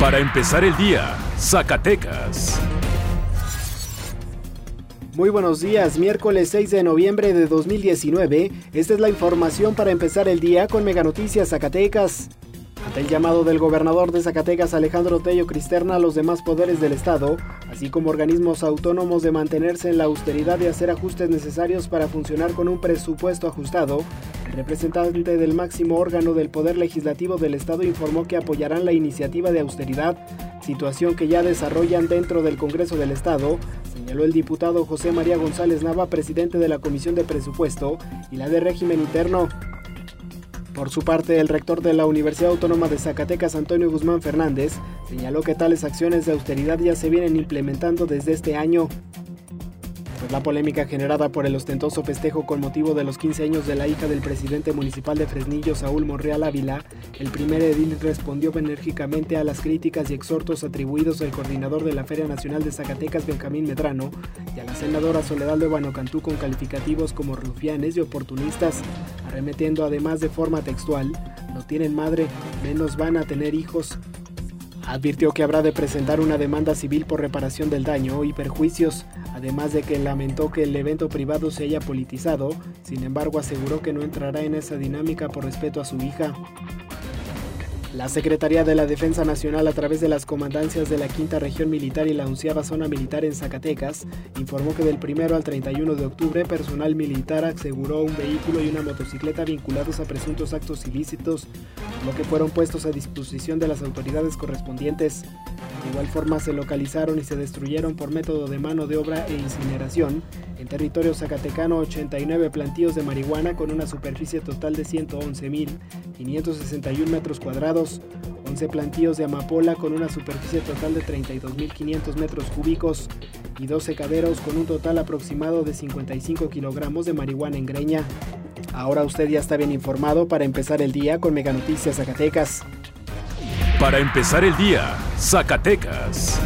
Para empezar el día, Zacatecas. Muy buenos días, miércoles 6 de noviembre de 2019. Esta es la información para empezar el día con Mega Noticias Zacatecas. Ante el llamado del gobernador de Zacatecas Alejandro Tello Cristerna a los demás poderes del Estado, así como organismos autónomos de mantenerse en la austeridad y hacer ajustes necesarios para funcionar con un presupuesto ajustado, el representante del máximo órgano del Poder Legislativo del Estado informó que apoyarán la iniciativa de austeridad, situación que ya desarrollan dentro del Congreso del Estado, señaló el diputado José María González Nava, presidente de la Comisión de Presupuesto y la de Régimen Interno. Por su parte, el rector de la Universidad Autónoma de Zacatecas, Antonio Guzmán Fernández, señaló que tales acciones de austeridad ya se vienen implementando desde este año. Tras la polémica generada por el ostentoso festejo con motivo de los 15 años de la hija del presidente municipal de Fresnillo, Saúl Monreal Ávila, el primer edil respondió enérgicamente a las críticas y exhortos atribuidos al coordinador de la Feria Nacional de Zacatecas, Benjamín Medrano, y a la senadora Soledad de Cantú con calificativos como rufianes y oportunistas, arremetiendo además de forma textual, no tienen madre, menos van a tener hijos, Advirtió que habrá de presentar una demanda civil por reparación del daño y perjuicios, además de que lamentó que el evento privado se haya politizado, sin embargo aseguró que no entrará en esa dinámica por respeto a su hija. La Secretaría de la Defensa Nacional, a través de las comandancias de la Quinta Región Militar y la onceava Zona Militar en Zacatecas, informó que del 1 al 31 de octubre, personal militar aseguró un vehículo y una motocicleta vinculados a presuntos actos ilícitos, lo que fueron puestos a disposición de las autoridades correspondientes. De igual forma, se localizaron y se destruyeron por método de mano de obra e incineración en territorio zacatecano 89 plantíos de marihuana con una superficie total de 111.561 metros cuadrados, 11 plantíos de amapola con una superficie total de 32.500 metros cúbicos y 12 caderos con un total aproximado de 55 kilogramos de marihuana en greña. Ahora usted ya está bien informado para empezar el día con Mega Noticias Zacatecas. Para empezar el día, Zacatecas.